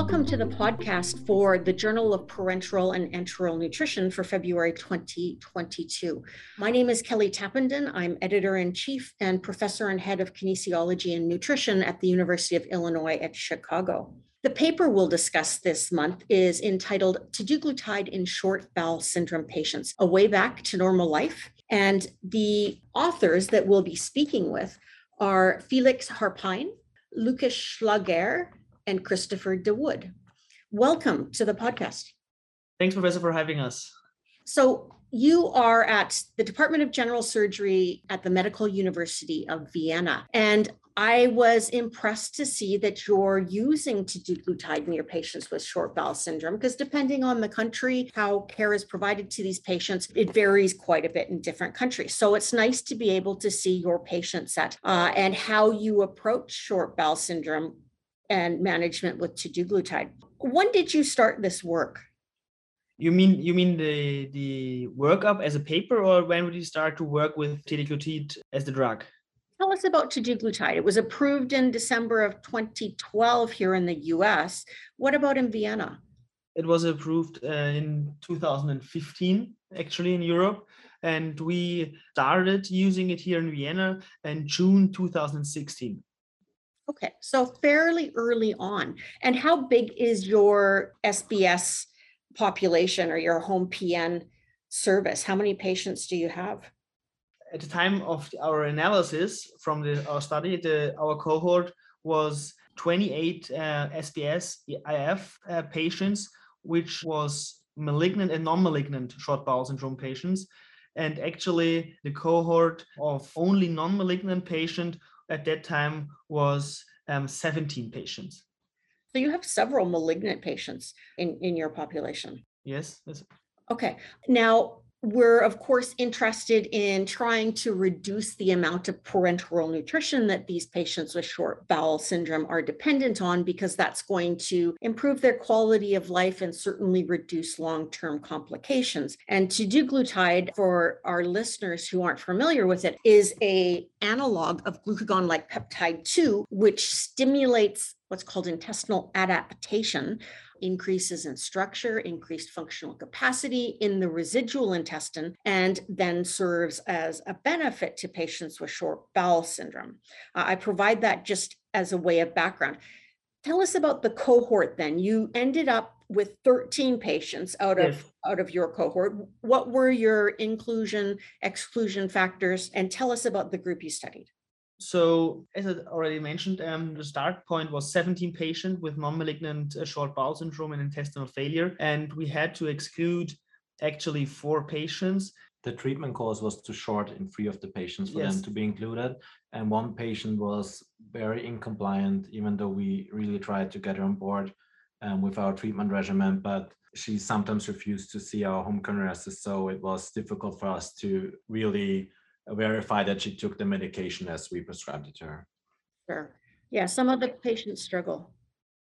Welcome to the podcast for the Journal of Parenteral and Enteral Nutrition for February 2022. My name is Kelly Tappenden. I'm editor in chief and professor and head of kinesiology and nutrition at the University of Illinois at Chicago. The paper we'll discuss this month is entitled Teduglutide in Short Bowel Syndrome Patients, A Way Back to Normal Life. And the authors that we'll be speaking with are Felix Harpain, Lukas Schlager, and Christopher Dawoud. Welcome to the podcast. Thanks, Professor, for having us. So, you are at the Department of General Surgery at the Medical University of Vienna. And I was impressed to see that you're using teduglutide in your patients with short bowel syndrome because depending on the country, how care is provided to these patients, it varies quite a bit in different countries. So it's nice to be able to see your patient set uh, and how you approach short bowel syndrome and management with teduglutide. When did you start this work? You mean you mean the the workup as a paper, or when would you start to work with teduglutide as the drug? Tell us about teduglutide. It was approved in December of 2012 here in the U.S. What about in Vienna? It was approved uh, in 2015, actually in Europe, and we started using it here in Vienna in June 2016. Okay, so fairly early on. And how big is your SBS population or your home PN service? How many patients do you have? At the time of our analysis from the, our study, the, our cohort was 28 uh, SBS IF uh, patients, which was malignant and non-malignant short bowel syndrome patients. And actually, the cohort of only non-malignant patient at that time was um, 17 patients. So you have several malignant patients in, in your population. Yes. Okay. Now, we're of course interested in trying to reduce the amount of parenteral nutrition that these patients with short bowel syndrome are dependent on because that's going to improve their quality of life and certainly reduce long-term complications. And teduglutide for our listeners who aren't familiar with it is a analog of glucagon like peptide 2 which stimulates what's called intestinal adaptation increases in structure, increased functional capacity in the residual intestine, and then serves as a benefit to patients with short bowel syndrome. Uh, I provide that just as a way of background. Tell us about the cohort then. You ended up with 13 patients out of yes. out of your cohort. What were your inclusion exclusion factors and tell us about the group you studied? So, as I already mentioned, um, the start point was 17 patients with non-malignant uh, short bowel syndrome and intestinal failure, and we had to exclude actually four patients. The treatment course was too short in three of the patients for yes. them to be included, and one patient was very incompliant, even though we really tried to get her on board um, with our treatment regimen, but she sometimes refused to see our home care nurses, so it was difficult for us to really verify that she took the medication as we prescribed it to her. Sure. Yeah, some of the patients struggle.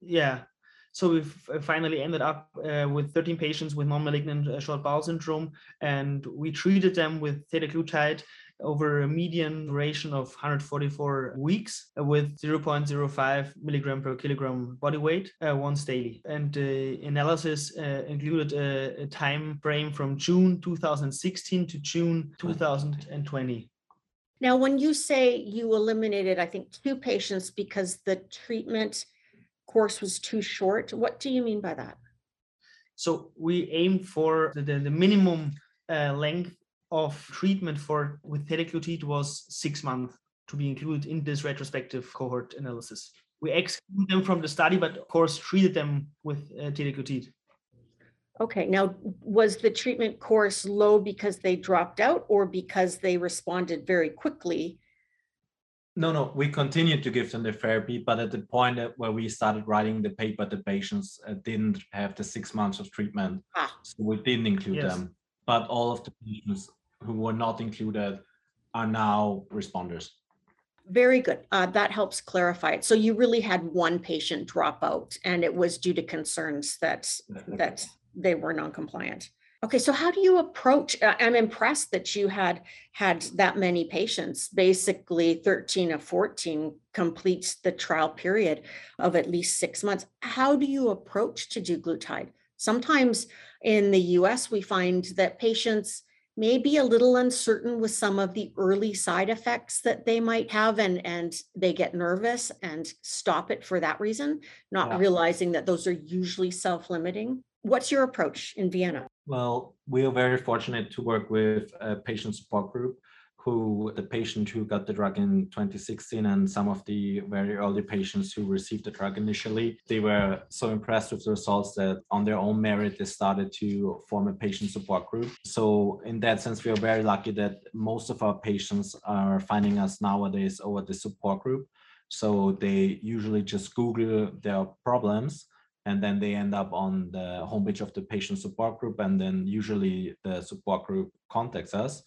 Yeah. So we've finally ended up uh, with 13 patients with non-malignant uh, short bowel syndrome, and we treated them with teduglutide over a median duration of 144 weeks with 0.05 milligram per kilogram body weight uh, once daily. And the analysis uh, included a, a, time frame from June 2016 to June 2020. Now, when you say you eliminated, I think, two patients because the treatment course was too short, what do you mean by that? So we aim for the, the minimum uh, length of treatment for with teduglutide was six months to be included in this retrospective cohort analysis. We excluded them from the study, but of course treated them with uh, Okay, now was the treatment course low because they dropped out or because they responded very quickly? No, no, we continued to give them the therapy, but at the point where we started writing the paper, the patients uh, didn't have the six months of treatment. Ah. So we didn't include yes. them. But all of the patients who were not included are now responders. Very good. Uh, that helps clarify it. So you really had one patient drop out, and it was due to concerns that that they were non-compliant. Okay, so how do you approach? I'm impressed that you had had that many patients. Basically, 13 of 14 completes the trial period of at least six months. How do you approach teduglutide? Sometimes in the US, we find that patients may be a little uncertain with some of the early side effects that they might have and and they get nervous and stop it for that reason not yeah. realizing that those are usually self-limiting what's your approach in vienna well, we are very fortunate to work with a patient support group who the patient who got the drug in 2016 and some of the very early patients who received the drug initially they were so impressed with the results that on their own merit they started to form a patient support group. So in that sense we are very lucky that most of our patients are finding us nowadays over the support group. So they usually just google their problems and then they end up on the homepage of the patient support group and then usually the support group contacts us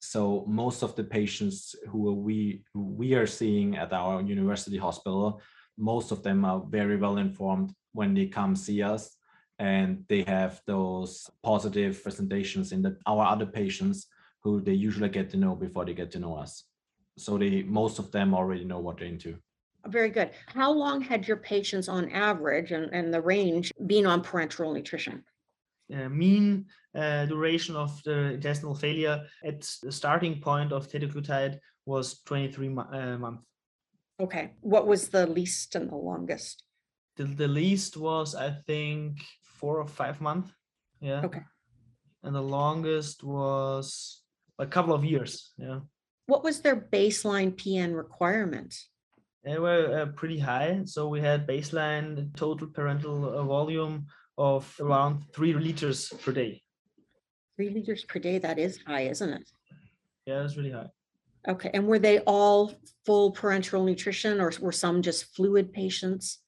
so most of the patients who we we are seeing at our university hospital most of them are very well informed when they come see us and they have those positive presentations in the our other patients who they usually get to know before they get to know us so they most of them already know what they're into very good. How long had your patients on average and, and the range been on parenteral nutrition? Uh, mean uh, duration of the intestinal failure at the starting point of teduglutide was 23 mo- uh, months. Okay. What was the least and the longest? The, the least was, I think, four or five months. Yeah. Okay. And the longest was a couple of years. Yeah. What was their baseline PN requirement? they were uh, pretty high. So we had baseline total parenteral uh, volume of around three liters per day. Three liters per day, that is high, isn't it? Yeah, it's really high. Okay, and were they all full parenteral nutrition or were some just fluid patients?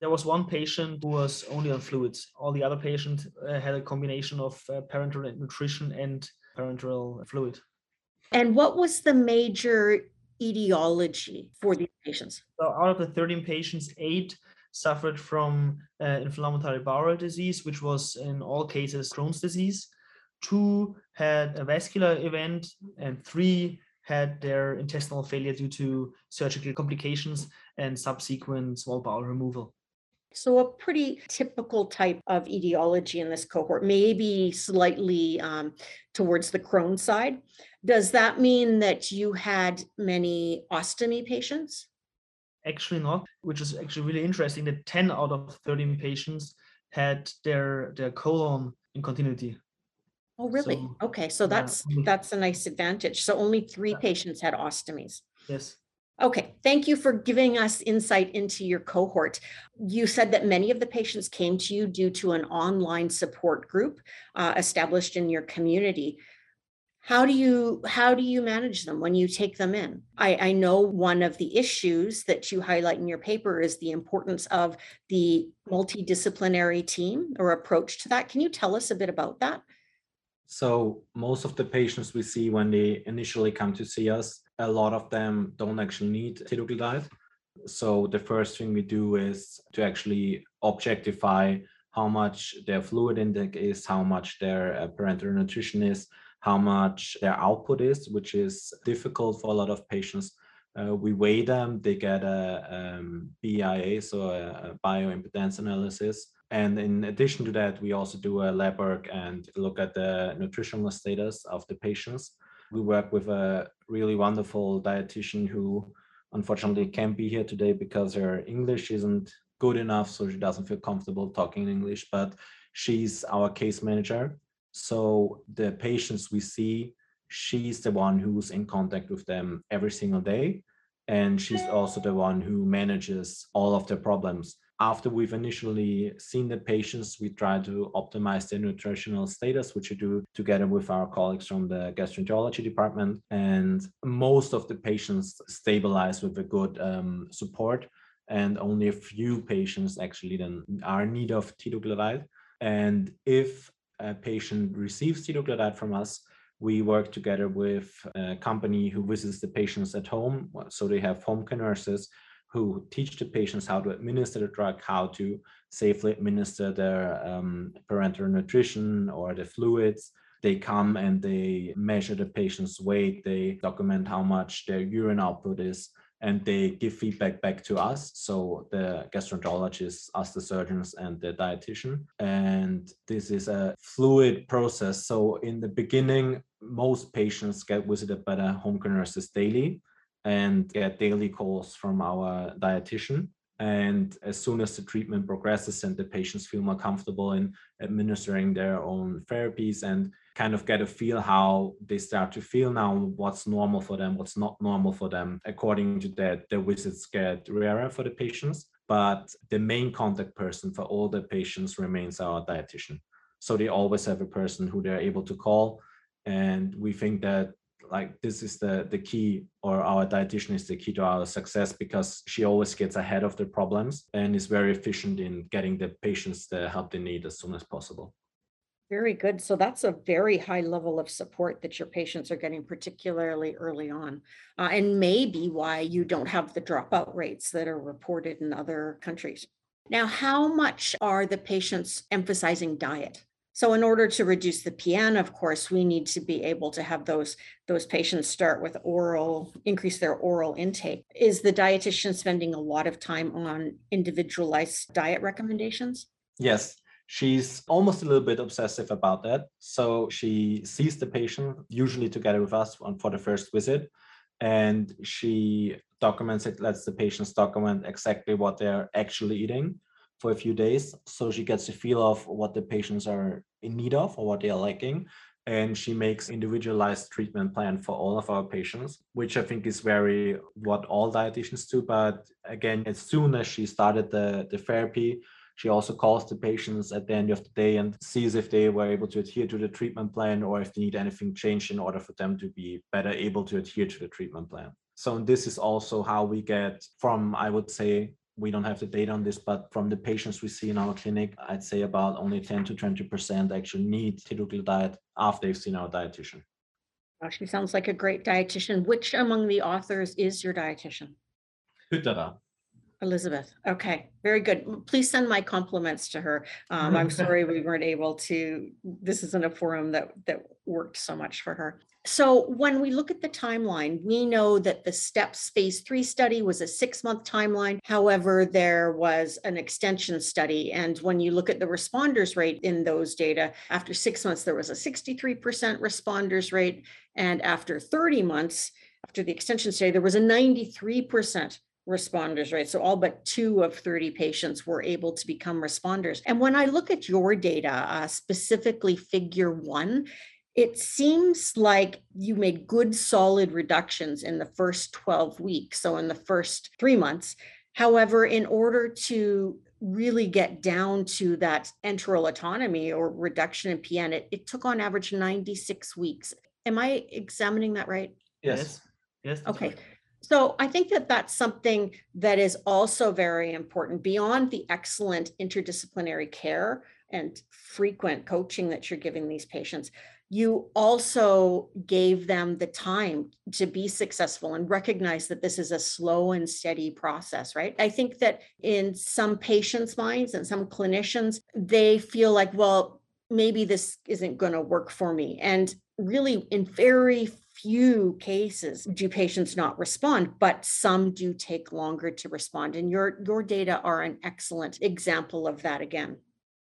There was one patient who was only on fluids. All the other patients uh, had a combination of uh, parenteral nutrition and parenteral fluid. And what was the major etiology for these patients? So out of the 13 patients, eight suffered from uh, inflammatory bowel disease, which was in all cases Crohn's disease. Two had a vascular event, and three had their intestinal failure due to surgical complications and subsequent small bowel removal. So, a pretty typical type of etiology in this cohort, maybe slightly um, towards the Crohn side. Does that mean that you had many ostomy patients? Actually, not, which is actually really interesting that 10 out of 13 patients had their, their colon in continuity. Oh, really? So, okay, so that's yeah. that's a nice advantage. So only three yeah. patients had ostomies. Yes. Okay, thank you for giving us insight into your cohort. You said that many of the patients came to you due to an online support group uh, established in your community. How do you how do you manage them when you take them in? I, I know one of the issues that you highlight in your paper is the importance of the multidisciplinary team or approach to that. Can you tell us a bit about that? So most of the patients we see when they initially come to see us, a lot of them don't actually need teduglutide. So the first thing we do is to actually objectify how much their fluid intake is, how much their uh, parenteral nutrition is, how much their output is, which is difficult for a lot of patients. Uh, we weigh them, they get a um, BIA, so a, a bioimpedance analysis and in addition to that, we also do a lab work and look at the nutritional status of the patients. We work with a really wonderful dietitian who unfortunately can't be here today because her English isn't good enough, so she doesn't feel comfortable talking in English, but she's our case manager. So the patients we see, she's the one who's in contact with them every single day. And she's also the one who manages all of their problems after we've initially seen the patients, we try to optimize their nutritional status, which we do together with our colleagues from the gastroenterology department. And most of the patients stabilize with a good um, support, and only a few patients actually then are in need of teduglutide. And if a patient receives teduglutide from us, we work together with a company who visits the patients at home. So they have home care nurses who teach the patients how to administer the drug, how to safely administer their um, parenteral nutrition or the fluids. They come and they measure the patient's weight, they document how much their urine output is, and they give feedback back to us. So the gastroenterologists, us, the surgeons, and the dietitian. And this is a fluid process. So in the beginning, most patients get visited by the home care nurses daily and get daily calls from our dietitian. And as soon as the treatment progresses and the patients feel more comfortable in administering their own therapies and kind of get a feel how they start to feel now, what's normal for them, what's not normal for them, according to that, the visits get rarer for the patients. But the main contact person for all the patients remains our dietitian. So they always have a person who they're able to call. And we think that like this is the the key or our dietitian is the key to our success because she always gets ahead of the problems and is very efficient in getting the patients the help they need as soon as possible. Very good. So that's a very high level of support that your patients are getting particularly early on. Uh, and maybe why you don't have the dropout rates that are reported in other countries. Now how much are the patients emphasizing diet so in order to reduce the PN, of course, we need to be able to have those, those patients start with oral, increase their oral intake. Is the dietitian spending a lot of time on individualized diet recommendations? Yes, she's almost a little bit obsessive about that. So she sees the patient, usually together with us for the first visit, and she documents it, lets the patients document exactly what they're actually eating for a few days. So she gets a feel of what the patients are in need of or what they are lacking. And she makes individualized treatment plan for all of our patients, which I think is very what all dietitians do. But again, as soon as she started the, the therapy, she also calls the patients at the end of the day and sees if they were able to adhere to the treatment plan or if they need anything changed in order for them to be better able to adhere to the treatment plan. So this is also how we get from, I would say, we don't have the data on this, but from the patients we see in our clinic, I'd say about only 10 to 20% actually need teduglutide after they've seen our dietitian. Gosh, she sounds like a great dietitian. Which among the authors is your dietitian? Hütterer. Elizabeth. Okay, very good. Please send my compliments to her. Um, I'm sorry we weren't able to. This isn't a forum that that worked so much for her. So when we look at the timeline, we know that the STEPS phase three study was a six month timeline. However, there was an extension study. And when you look at the responders rate in those data, after six months, there was a 63% responders rate. And after 30 months, after the extension study, there was a 93% responders, right? So all but two of 30 patients were able to become responders. And when I look at your data, uh, specifically figure one, it seems like you made good solid reductions in the first 12 weeks. So in the first three months. However, in order to really get down to that enteral autonomy or reduction in PN, it, it took on average 96 weeks. Am I examining that right? Yes. Yes. Okay. Right. So I think that that's something that is also very important beyond the excellent interdisciplinary care and frequent coaching that you're giving these patients. You also gave them the time to be successful and recognize that this is a slow and steady process, right? I think that in some patients' minds and some clinicians, they feel like, well, maybe this isn't going to work for me. And really, in very few cases do patients not respond, but some do take longer to respond. And your, your data are an excellent example of that again.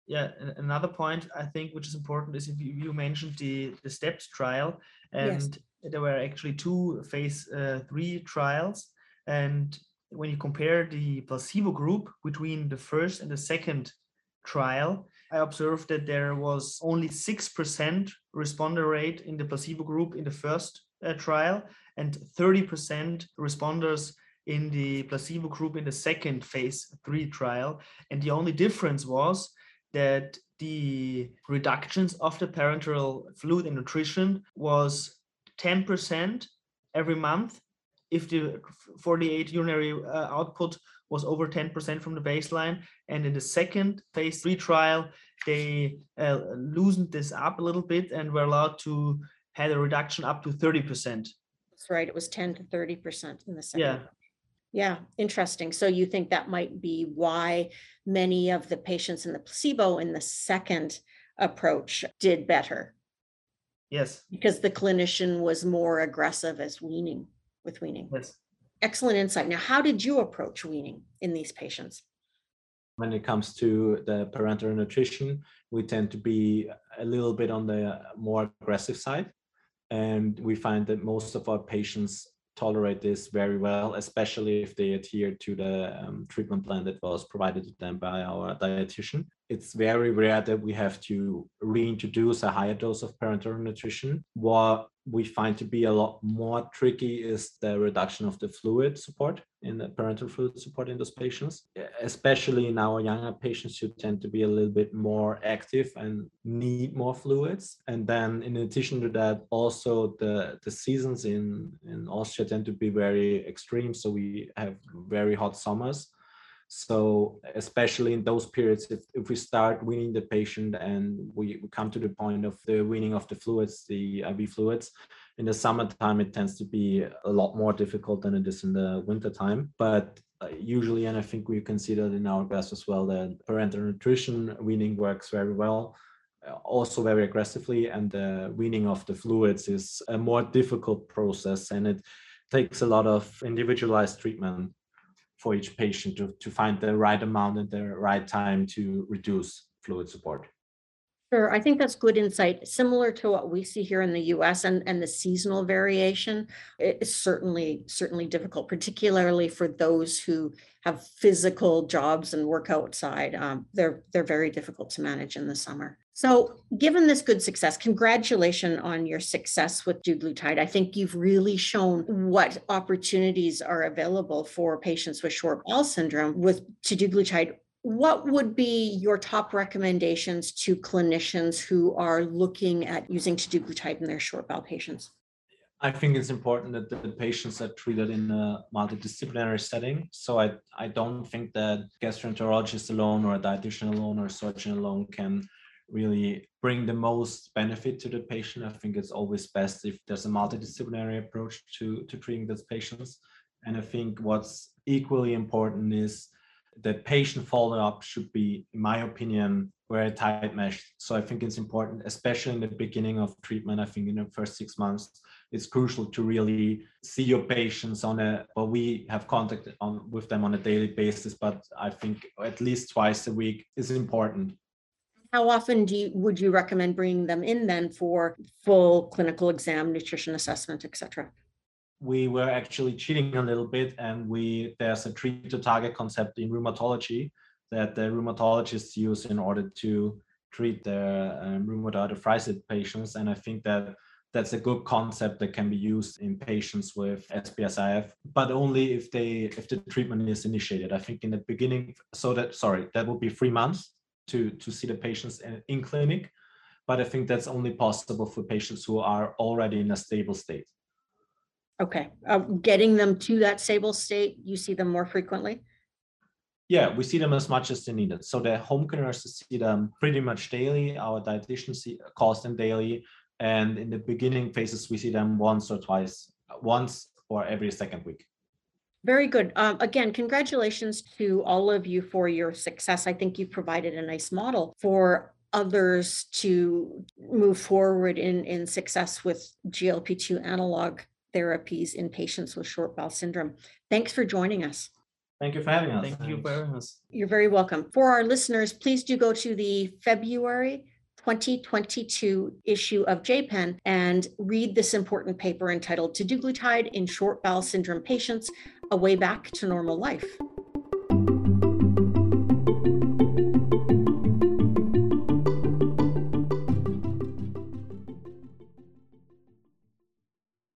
Yeah, another point I think which is important is if you, you mentioned the, the STEPS trial, and yes. there were actually two phase uh, three trials. And when you compare the placebo group between the first and the second trial, I observed that there was only 6% responder rate in the placebo group in the first uh, trial and 30% responders in the placebo group in the second phase three trial. And the only difference was that the reductions of the parenteral fluid and nutrition was 10% every month if the 48 urinary uh, output was over 10% from the baseline. And in the second phase three trial, they uh, loosened this up a little bit and were allowed to had a reduction up to 30%. That's right. It was 10 to 30% in the second. Yeah. Yeah, interesting. So you think that might be why many of the patients in the placebo in the second approach did better? Yes. Because the clinician was more aggressive as weaning with weaning. Yes. Excellent insight. Now, how did you approach weaning in these patients? When it comes to the parenteral nutrition, we tend to be a little bit on the more aggressive side. And we find that most of our patients tolerate this very well, especially if they adhere to the um, treatment plan that was provided to them by our dietitian. It's very rare that we have to reintroduce a higher dose of parenteral nutrition. What we find to be a lot more tricky is the reduction of the fluid support in the parenteral fluid support in those patients, especially in our younger patients who tend to be a little bit more active and need more fluids. And then in addition to that, also the, the seasons in, in Austria tend to be very extreme. So we have very hot summers so especially in those periods, if, if we start weaning the patient and we, we come to the point of the weaning of the fluids, the IV fluids, in the summertime, it tends to be a lot more difficult than it is in the wintertime. But uh, usually, and I think we consider in our best as well, that parenteral nutrition weaning works very well uh, also very aggressively and the weaning of the fluids is a more difficult process and it takes a lot of individualized treatment for each patient to, to find the right amount and the right time to reduce fluid support. Sure, I think that's good insight. Similar to what we see here in the US and, and the seasonal variation it's certainly certainly difficult, particularly for those who have physical jobs and work outside. Um, they're they're very difficult to manage in the summer. So, given this good success, congratulations on your success with duglutide. I think you've really shown what opportunities are available for patients with short bowel syndrome with to teduglutide what would be your top recommendations to clinicians who are looking at using teduglutide in their short bowel patients? I think it's important that the patients are treated in a multidisciplinary setting. So I, I don't think that gastroenterologist alone or a dietitian alone or surgeon alone can really bring the most benefit to the patient. I think it's always best if there's a multidisciplinary approach to, to treating those patients. And I think what's equally important is the patient follow-up should be, in my opinion, very tight meshed. So I think it's important, especially in the beginning of treatment. I think in the first six months, it's crucial to really see your patients on a. Well, we have contact on with them on a daily basis, but I think at least twice a week is important. How often do you would you recommend bringing them in then for full clinical exam, nutrition assessment, etc.? we were actually cheating a little bit and we there's a treat to target concept in rheumatology that the rheumatologists use in order to treat their um, rheumatoid arthritis patients and i think that that's a good concept that can be used in patients with SBS IF, but only if they if the treatment is initiated. I think in the beginning, so that sorry, that would be three months to to see the patients in, in clinic, but I think that's only possible for patients who are already in a stable state. Okay, uh, getting them to that stable state, you see them more frequently? Yeah, we see them as much as they need it. So the home care nurses see them pretty much daily. Our dietitian see, calls them daily. And in the beginning phases, we see them once or twice, once or every second week. Very good. Um, again, congratulations to all of you for your success. I think you've provided a nice model for others to move forward in, in success with GLP-2 analog therapies in patients with short bowel syndrome. Thanks for joining us. Thank you for having us. Thank Thanks. you for having us. You're very welcome. For our listeners, please do go to the February 2022 issue of JPEN and read this important paper entitled "To Teduglutide in Short Bowel Syndrome Patients, A Way Back to Normal Life.